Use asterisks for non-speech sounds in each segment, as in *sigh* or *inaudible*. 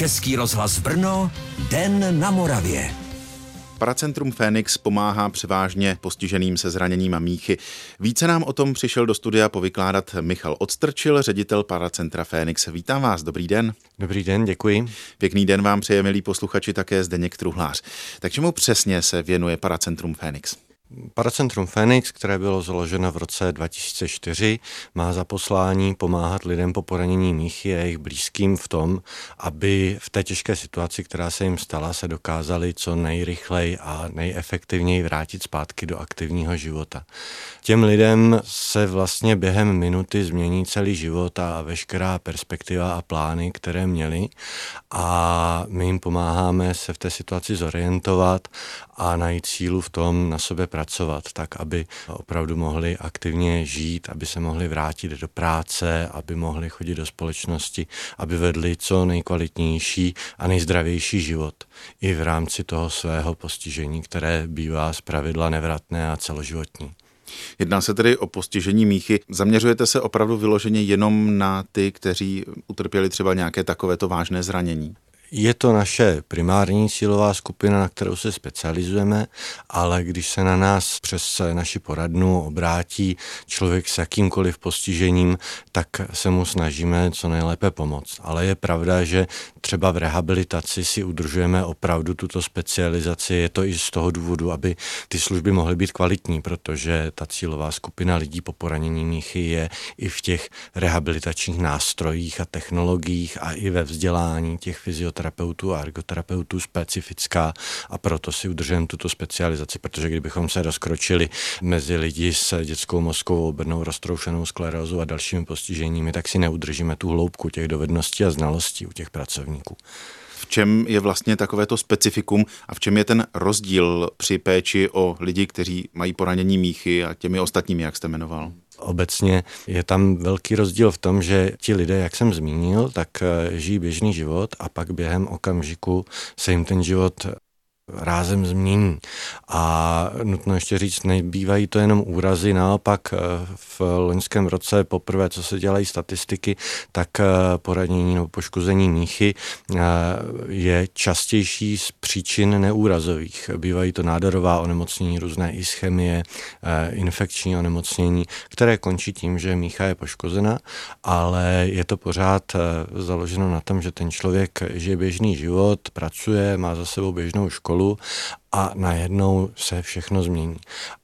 Český rozhlas Brno, Den na Moravě. Paracentrum Fénix pomáhá převážně postiženým se zraněním a míchy. Více nám o tom přišel do studia povykládat Michal Odstrčil, ředitel Paracentra Fénix. Vítám vás, dobrý den. Dobrý den, děkuji. Pěkný den vám přeje, milí posluchači, také Zdeněk Truhlář. Tak čemu přesně se věnuje Paracentrum Fénix? Paracentrum Phoenix, které bylo založeno v roce 2004, má za poslání pomáhat lidem po poranění míchy a jejich blízkým v tom, aby v té těžké situaci, která se jim stala, se dokázali co nejrychleji a nejefektivněji vrátit zpátky do aktivního života. Těm lidem se vlastně během minuty změní celý život a veškerá perspektiva a plány, které měli a my jim pomáháme se v té situaci zorientovat a najít sílu v tom na sobě pracovat, tak aby opravdu mohli aktivně žít, aby se mohli vrátit do práce, aby mohli chodit do společnosti, aby vedli co nejkvalitnější a nejzdravější život i v rámci toho svého postižení, které bývá zpravidla nevratné a celoživotní. Jedná se tedy o postižení míchy. Zaměřujete se opravdu vyloženě jenom na ty, kteří utrpěli třeba nějaké takovéto vážné zranění? Je to naše primární cílová skupina, na kterou se specializujeme, ale když se na nás přes naši poradnu obrátí člověk s jakýmkoliv postižením, tak se mu snažíme co nejlépe pomoct. Ale je pravda, že třeba v rehabilitaci si udržujeme opravdu tuto specializaci. Je to i z toho důvodu, aby ty služby mohly být kvalitní, protože ta cílová skupina lidí po poranění míchy je i v těch rehabilitačních nástrojích a technologiích a i ve vzdělání těch fyzioterapeutů fyzioterapeutů a ergoterapeutů specifická a proto si udržujeme tuto specializaci, protože kdybychom se rozkročili mezi lidi s dětskou mozkovou brnou roztroušenou sklerózou a dalšími postiženími, tak si neudržíme tu hloubku těch dovedností a znalostí u těch pracovníků v čem je vlastně takovéto specifikum a v čem je ten rozdíl při péči o lidi, kteří mají poranění míchy a těmi ostatními, jak jste jmenoval? Obecně je tam velký rozdíl v tom, že ti lidé, jak jsem zmínil, tak eh, žijí běžný život a pak během okamžiku se jim ten život rázem změní. A nutno ještě říct, nebývají to jenom úrazy, naopak eh, v loňském roce poprvé, co se dělají statistiky, tak eh, poranění nebo poškození míchy eh, je častější z příčin neúrazových. Bývají to nádorová onemocnění, různé ischemie, infekční onemocnění, které končí tím, že mícha je poškozena, ale je to pořád založeno na tom, že ten člověk žije běžný život, pracuje, má za sebou běžnou školu, školu a najednou se všechno změní.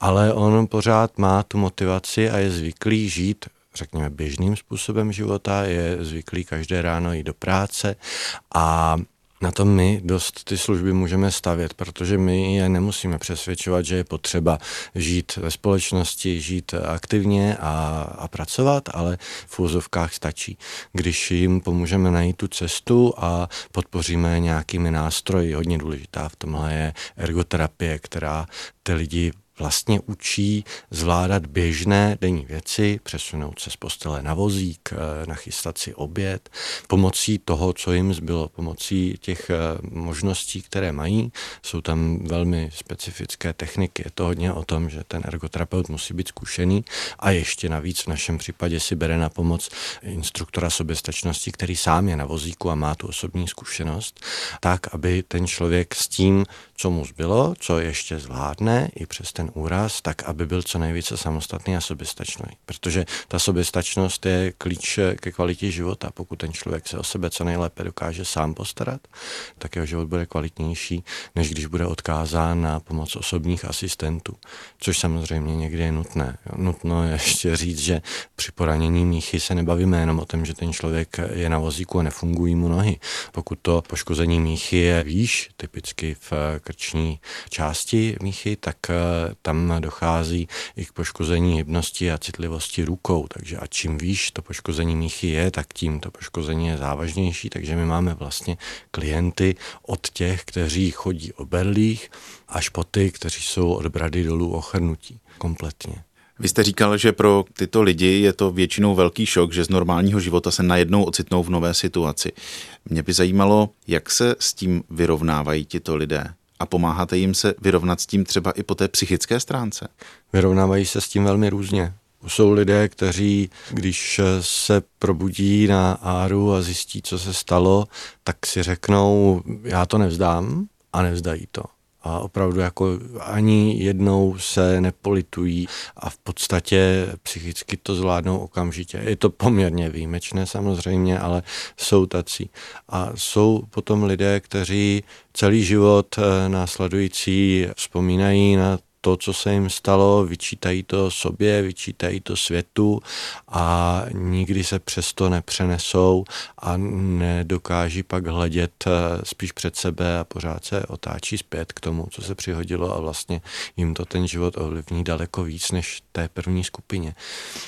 Ale on pořád má tu motivaci a je zvyklý žít řekněme, běžným způsobem života, je zvyklý každé ráno jít do práce a na tom my dost ty služby můžeme stavět, protože my je nemusíme přesvědčovat, že je potřeba žít ve společnosti, žít aktivně a, a pracovat, ale v úzovkách stačí. Když jim pomůžeme najít tu cestu a podpoříme nějakými nástroji, hodně důležitá v tomhle je ergoterapie, která ty lidi vlastně učí zvládat běžné denní věci, přesunout se z postele na vozík, eh, nachystat si oběd, pomocí toho, co jim zbylo, pomocí těch eh, možností, které mají. Jsou tam velmi specifické techniky. Je to hodně o tom, že ten ergoterapeut musí být zkušený a ještě navíc v našem případě si bere na pomoc instruktora soběstačnosti, který sám je na vozíku a má tu osobní zkušenost, tak, aby ten člověk s tím, co mu zbylo, co ještě zvládne, i přes ten úraz, tak aby byl co nejvíce samostatný a soběstačný. Protože ta soběstačnost je klíč ke kvalitě života. Pokud ten člověk se o sebe co nejlépe dokáže sám postarat, tak jeho život bude kvalitnější, než když bude odkázán na pomoc osobních asistentů. Což samozřejmě někdy je nutné. Nutno je ještě říct, že při poranění míchy se nebavíme jenom o tom, že ten člověk je na vozíku a nefungují mu nohy. Pokud to poškození míchy je výš, typicky v krční části míchy, tak tam dochází i k poškození hybnosti a citlivosti rukou. Takže a čím výš to poškození míchy je, tak tím to poškození je závažnější. Takže my máme vlastně klienty od těch, kteří chodí o berlích, až po ty, kteří jsou od brady dolů ochrnutí kompletně. Vy jste říkal, že pro tyto lidi je to většinou velký šok, že z normálního života se najednou ocitnou v nové situaci. Mě by zajímalo, jak se s tím vyrovnávají tito lidé a pomáháte jim se vyrovnat s tím třeba i po té psychické stránce? Vyrovnávají se s tím velmi různě. Jsou lidé, kteří, když se probudí na áru a zjistí, co se stalo, tak si řeknou, já to nevzdám a nevzdají to a opravdu jako ani jednou se nepolitují a v podstatě psychicky to zvládnou okamžitě. Je to poměrně výjimečné samozřejmě, ale jsou tací. A jsou potom lidé, kteří celý život eh, následující vzpomínají na to, co se jim stalo, vyčítají to sobě, vyčítají to světu a nikdy se přesto nepřenesou a nedokáží pak hledět eh, spíš před sebe a pořád se otáčí zpět k tomu, co se přihodilo a vlastně jim to ten život ovlivní daleko víc než té první skupině.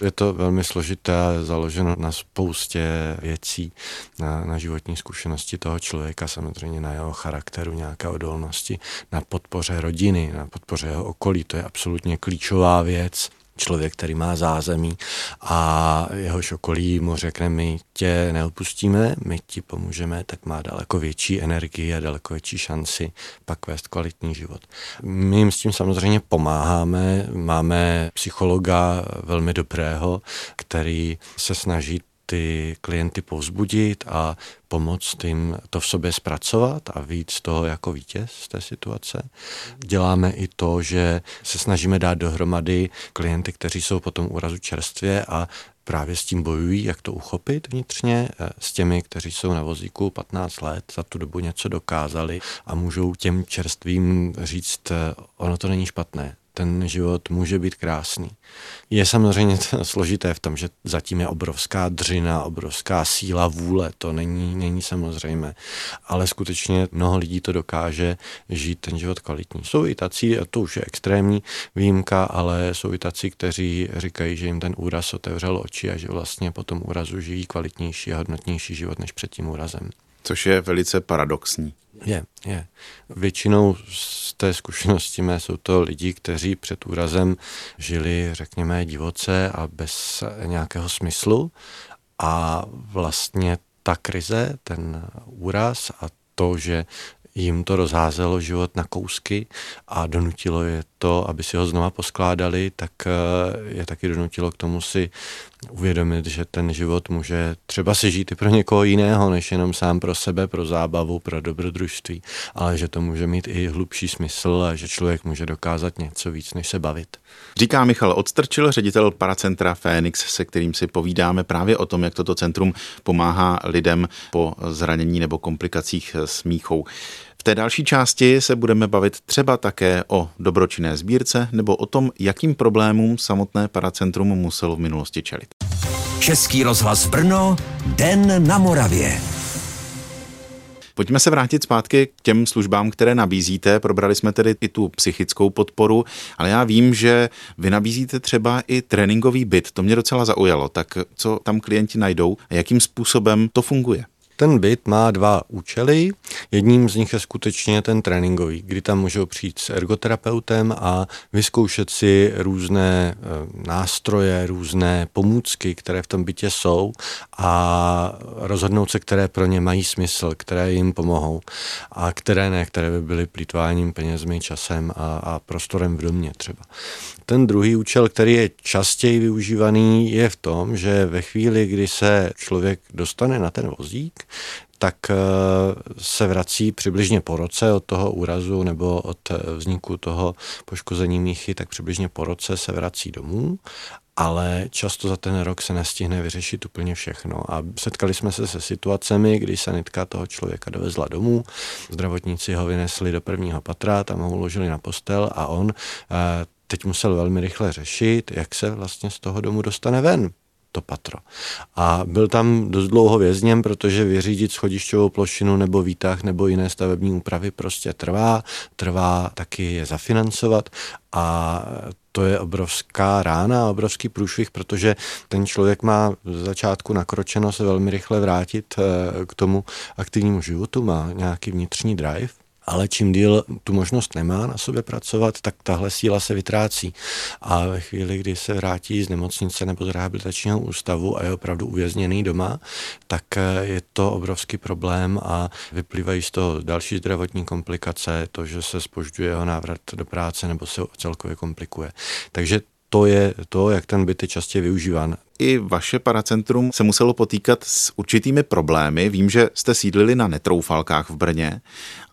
Je to velmi složité, založeno na spoustě věcí, na, na životní zkušenosti toho člověka, samozřejmě na jeho charakteru, nějaké odolnosti, na podpoře rodiny, na podpoře jeho okolí, to je absolutně klíčová věc člověk, který má zázemí a jehož okolí mu řekne, my tě neopustíme, my ti pomůžeme, tak má daleko větší energii a daleko větší šanci pak vést kvalitní život. My jim s tím samozřejmě pomáháme, máme psychologa velmi dobrého, který se snaží ty klienty povzbudit a pomoct jim to v sobě zpracovat a víc z toho jako vítěz z té situace. Děláme i to, že se snažíme dát dohromady klienty, kteří jsou potom úrazu čerstvě a právě s tím bojují, jak to uchopit vnitřně, eh, s těmi, kteří jsou na vozíku 15 let, za tu dobu něco dokázali a můžou těm čerstvým říct, eh, ono to není špatné, ten život může být krásný. Je samozřejmě složité v tom, že zatím je obrovská dřina, obrovská síla vůle, to není, není samozřejmé, ale skutečně mnoho lidí to dokáže žít ten život kvalitní. Jsou i tací, a to už je extrémní výjimka, ale jsou i tací, kteří říkají, že jim ten úraz otevřel oči a že vlastně po tom úrazu žijí kvalitnější a hodnotnější život než před tím úrazem. Což je velice paradoxní. Je, je. Většinou z té zkušenosti mé jsou to lidi, kteří před úrazem žili, řekněme, divoce a bez nějakého smyslu a vlastně ta krize, ten úraz a to, že jim to rozházelo život na kousky a donutilo je to, aby si ho znova poskládali, tak eh, je taky donutilo k tomu si uvědomit, že ten život může třeba si žít i pro někoho jiného, než jenom sám pro sebe, pro zábavu, pro dobrodružství, ale že to může mít i hlubší smysl a že člověk může dokázat něco víc, než se bavit. Říká Michal Odstrčil, ředitel paracentra Fénix, se kterým si povídáme právě o tom, jak toto centrum pomáhá lidem po zranění nebo komplikacích s míchou. V té další části se budeme bavit třeba také o dobročinné sbírce nebo o tom, jakým problémům samotné paracentrum muselo v minulosti čelit. Český rozhlas Brno, Den na Moravě. Pojďme se vrátit zpátky k těm službám, které nabízíte. Probrali jsme tedy i tu psychickou podporu, ale já vím, že vy nabízíte třeba i tréninkový byt. To mě docela zaujalo. Tak co tam klienti najdou a jakým způsobem to funguje? Ten byt má dva účely. Jedním z nich je skutečně ten tréninkový, kdy tam můžou přijít s ergoterapeutem a vyzkoušet si různé eh, nástroje, různé pomůcky, které v tom bytě jsou a rozhodnout se, které pro ně mají smysl, které jim pomohou a které ne, které by byly plítváním penězmi, časem a, a prostorem v domě třeba. Ten druhý účel, který je častěji využívaný, je v tom, že ve chvíli, kdy se člověk dostane na ten vozík, tak eh, se vrací přibližně po roce od toho úrazu nebo od vzniku toho poškození míchy, tak přibližně po roce se vrací domů ale často za ten rok se nestihne vyřešit úplně všechno. A setkali jsme se se situacemi, kdy sanitka toho člověka dovezla domů, zdravotníci ho vynesli do prvního patra, tam ho uložili na postel a on eh, teď musel velmi rychle řešit, jak se vlastně z toho domu dostane ven to patro. A byl tam dost dlouho vězněm, protože vyřídit schodišťovou plošinu nebo výtah nebo jiné stavební úpravy prostě trvá, trvá taky je zafinancovat a to je obrovská rána, obrovský průšvih, protože ten člověk má z začátku nakročeno se velmi rychle vrátit eh, k tomu aktivnímu životu, má nějaký vnitřní drive ale čím díl tu možnost nemá na sobě pracovat, tak tahle síla se vytrácí. A ve chvíli, kdy se vrátí z nemocnice nebo z rehabilitačního ústavu a je opravdu uvězněný doma, tak eh, je to obrovský problém a vyplývají z toho další zdravotní komplikace, to, že se spožďuje jeho návrat do práce nebo se celkově komplikuje. Takže to je to, jak ten byt je častě využíván. I vaše paracentrum se muselo potýkat s určitými problémy. Vím, že jste sídlili na Netroufalkách v Brně,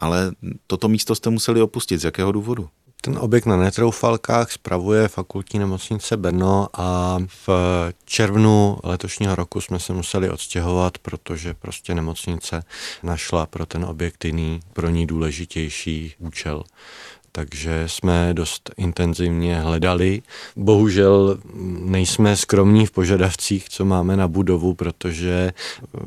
ale toto místo jste museli opustit. Z jakého důvodu? Ten objekt na Netroufalkách spravuje fakultní nemocnice Brno a v červnu letošního roku jsme se museli odstěhovat, protože prostě nemocnice našla pro ten objekt jiný, pro ní důležitější účel takže jsme dost intenzivně hledali. Bohužel nejsme skromní v požadavcích, co máme na budovu, protože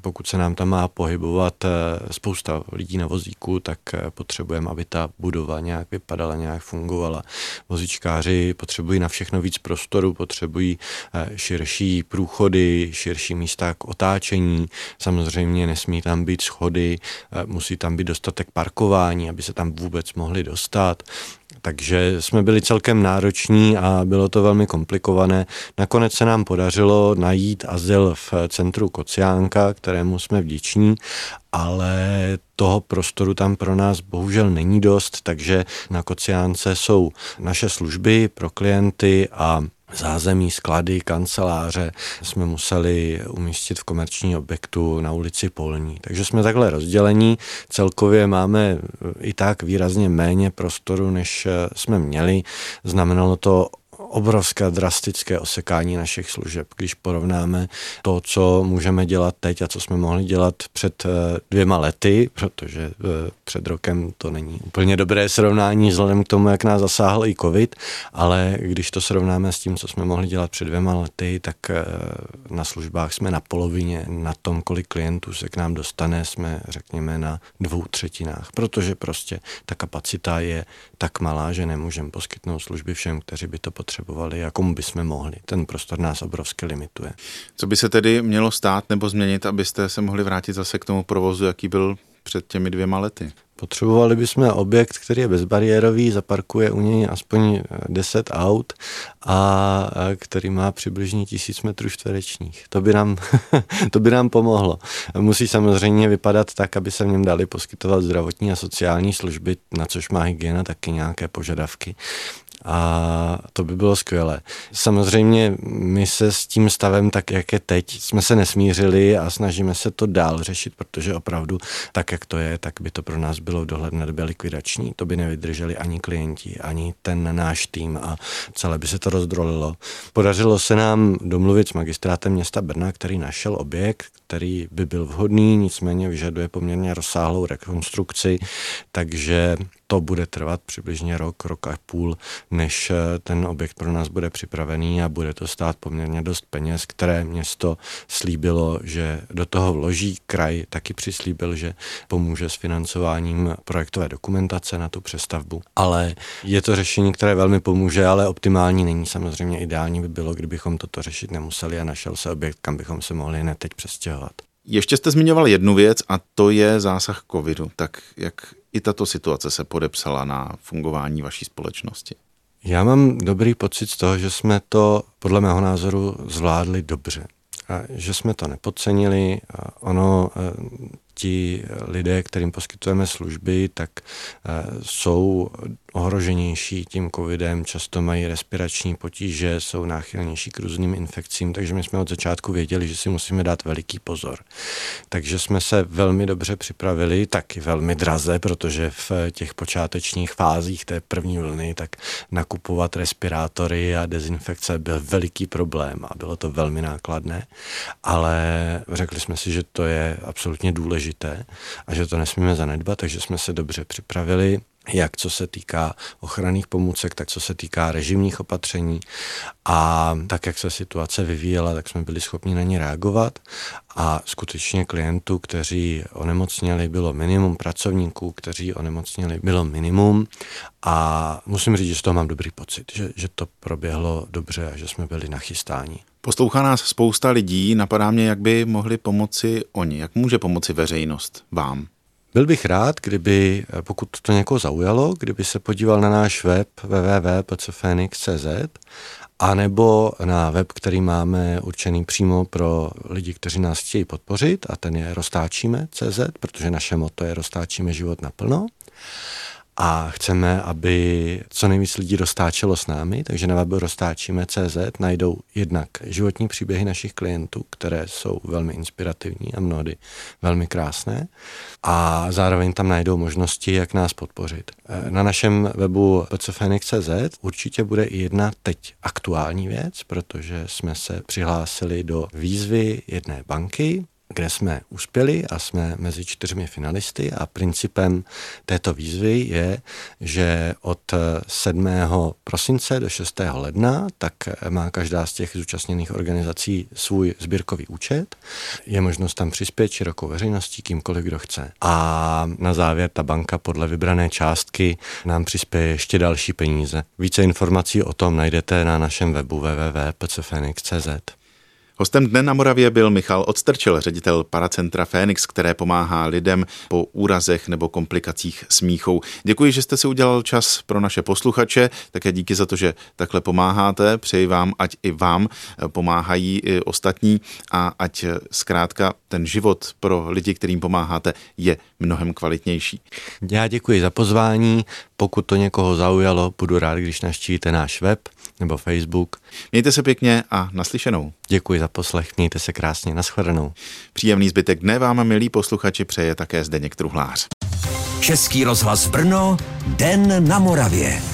pokud se nám tam má pohybovat eh, spousta lidí na vozíku, tak eh, potřebujeme, aby ta budova nějak vypadala, nějak fungovala. Vozičkáři potřebují na všechno víc prostoru, potřebují eh, širší průchody, širší místa k otáčení, samozřejmě nesmí tam být schody, musí tam být dostatek parkování, aby se tam vůbec mohli dostat. Takže jsme byli celkem nároční a bylo to velmi komplikované. Nakonec se nám podařilo najít azyl v centru Kociánka, kterému jsme vděční, ale toho prostoru tam pro nás bohužel není dost, takže na Kociánce jsou naše služby pro klienty a zázemí, sklady, kanceláře jsme museli umístit v komerční objektu na ulici Polní. Takže jsme takhle rozdělení. Celkově máme i tak výrazně méně prostoru, než jsme měli. Znamenalo to obrovské drastické osekání našich služeb, když porovnáme to, co můžeme dělat teď a co jsme mohli dělat před eh, dvěma lety, protože eh, před rokem to není úplně dobré srovnání vzhledem k tomu, jak nás zasáhl i covid, ale když to srovnáme s tím, co jsme mohli dělat před dvěma lety, tak eh, na službách jsme na polovině, na tom, kolik klientů se k nám dostane, jsme řekněme na dvou třetinách, protože prostě ta kapacita je tak malá, že nemůžeme poskytnout služby všem, kteří by to potřebovali, jakomu bychom mohli. Ten prostor nás obrovsky limituje. Co by se tedy mělo stát nebo změnit, abyste se mohli vrátit zase k tomu provozu, jaký byl před těmi dvěma lety? Potřebovali bychom objekt, který je bezbariérový, zaparkuje u něj aspoň 10 aut a který má přibližně tisíc metrů čtverečních. To by, nám, *laughs* to by nám pomohlo. Musí samozřejmě vypadat tak, aby se v něm dali poskytovat zdravotní a sociální služby, na což má hygiena taky nějaké požadavky a to by bylo skvělé. Samozřejmě my se s tím stavem, tak jak je teď, jsme se nesmířili a snažíme se to dál řešit, protože opravdu tak, jak to je, tak by to pro nás bylo v dohledné době likvidační. To by nevydrželi ani klienti, ani ten náš tým a celé by se to rozdrolilo. Podařilo se nám domluvit s magistrátem města Brna, který našel objekt, který by byl vhodný, nicméně vyžaduje poměrně rozsáhlou rekonstrukci, takže to bude trvat přibližně rok, rok a půl, než eh, ten objekt pro nás bude připravený a bude to stát poměrně dost peněz, které město slíbilo, že do toho vloží. Kraj taky přislíbil, že pomůže s financováním projektové dokumentace na tu přestavbu. Ale je to řešení, které velmi pomůže, ale optimální není. Samozřejmě ideální by bylo, kdybychom toto řešit nemuseli a našel se objekt, kam bychom se mohli hned teď přestěhovat. Ještě jste zmiňoval jednu věc a to je zásah covidu. Tak jak i tato situace se podepsala na fungování vaší společnosti? Já mám dobrý pocit z toho, že jsme to podle mého názoru zvládli dobře. A že jsme to nepodcenili. A ono eh, ti lidé, kterým poskytujeme služby, tak eh, jsou ohroženější tím covidem, často mají respirační potíže, jsou náchylnější k různým infekcím, takže my jsme od začátku věděli, že si musíme dát veliký pozor. Takže jsme se velmi dobře připravili, taky velmi draze, protože v těch počátečních fázích té první vlny, tak nakupovat respirátory a dezinfekce byl veliký problém a bylo to velmi nákladné, ale řekli jsme si, že to je absolutně důležité důležité a že to nesmíme zanedbat, takže jsme se dobře připravili jak co se týká ochranných pomůcek, tak co se týká režimních opatření a tak, jak se situace vyvíjela, tak jsme byli schopni na ně reagovat a skutečně klientů, kteří onemocněli, bylo minimum, pracovníků, kteří onemocněli, bylo minimum a musím říct, že z toho mám dobrý pocit, že, že to proběhlo dobře a že jsme byli nachystáni. Poslouchá nás spousta lidí, napadá mě, jak by mohli pomoci oni, jak může pomoci veřejnost vám. Byl bych rád, kdyby, pokud to někoho zaujalo, kdyby se podíval na náš web www.pcfenix.cz a nebo na web, který máme určený přímo pro lidi, kteří nás chtějí podpořit a ten je roztáčíme.cz, protože naše moto je roztáčíme život naplno. A chceme, aby co nejvíc lidí roztáčelo s námi, takže na webu roztáčíme CZ najdou jednak životní příběhy našich klientů, které jsou velmi inspirativní a mnohdy velmi krásné a zároveň tam najdou možnosti, jak nás podpořit. Na našem webu pcfenix.cz určitě bude i jedna teď aktuální věc, protože jsme se přihlásili do výzvy jedné banky, kde jsme uspěli a jsme mezi čtyřmi finalisty a principem této výzvy je, že od 7. prosince do 6. ledna tak má každá z těch zúčastněných organizací svůj sbírkový účet. Je možnost tam přispět širokou veřejností, kýmkoliv, kdo chce. A na závěr ta banka podle vybrané částky nám přispěje ještě další peníze. Více informací o tom najdete na našem webu www.pcfenix.cz. Hostem dne na Moravě byl Michal Odstrčil, ředitel paracentra Fénix, které pomáhá lidem po úrazech nebo komplikacích smíchou. Děkuji, že jste si udělal čas pro naše posluchače, také díky za to, že takhle pomáháte. Přeji vám, ať i vám pomáhají i ostatní a ať zkrátka ten život pro lidi, kterým pomáháte, je mnohem kvalitnější. Já děkuji za pozvání. Pokud to někoho zaujalo, budu rád, když naštívíte náš web nebo Facebook. Mějte se pěkně a naslyšenou. Děkuji za poslech, mějte se krásně, nashledanou. Příjemný zbytek dne vám, milí posluchači, přeje také Zdeněk Truhlář. Český rozhlas Brno, Den na Moravě.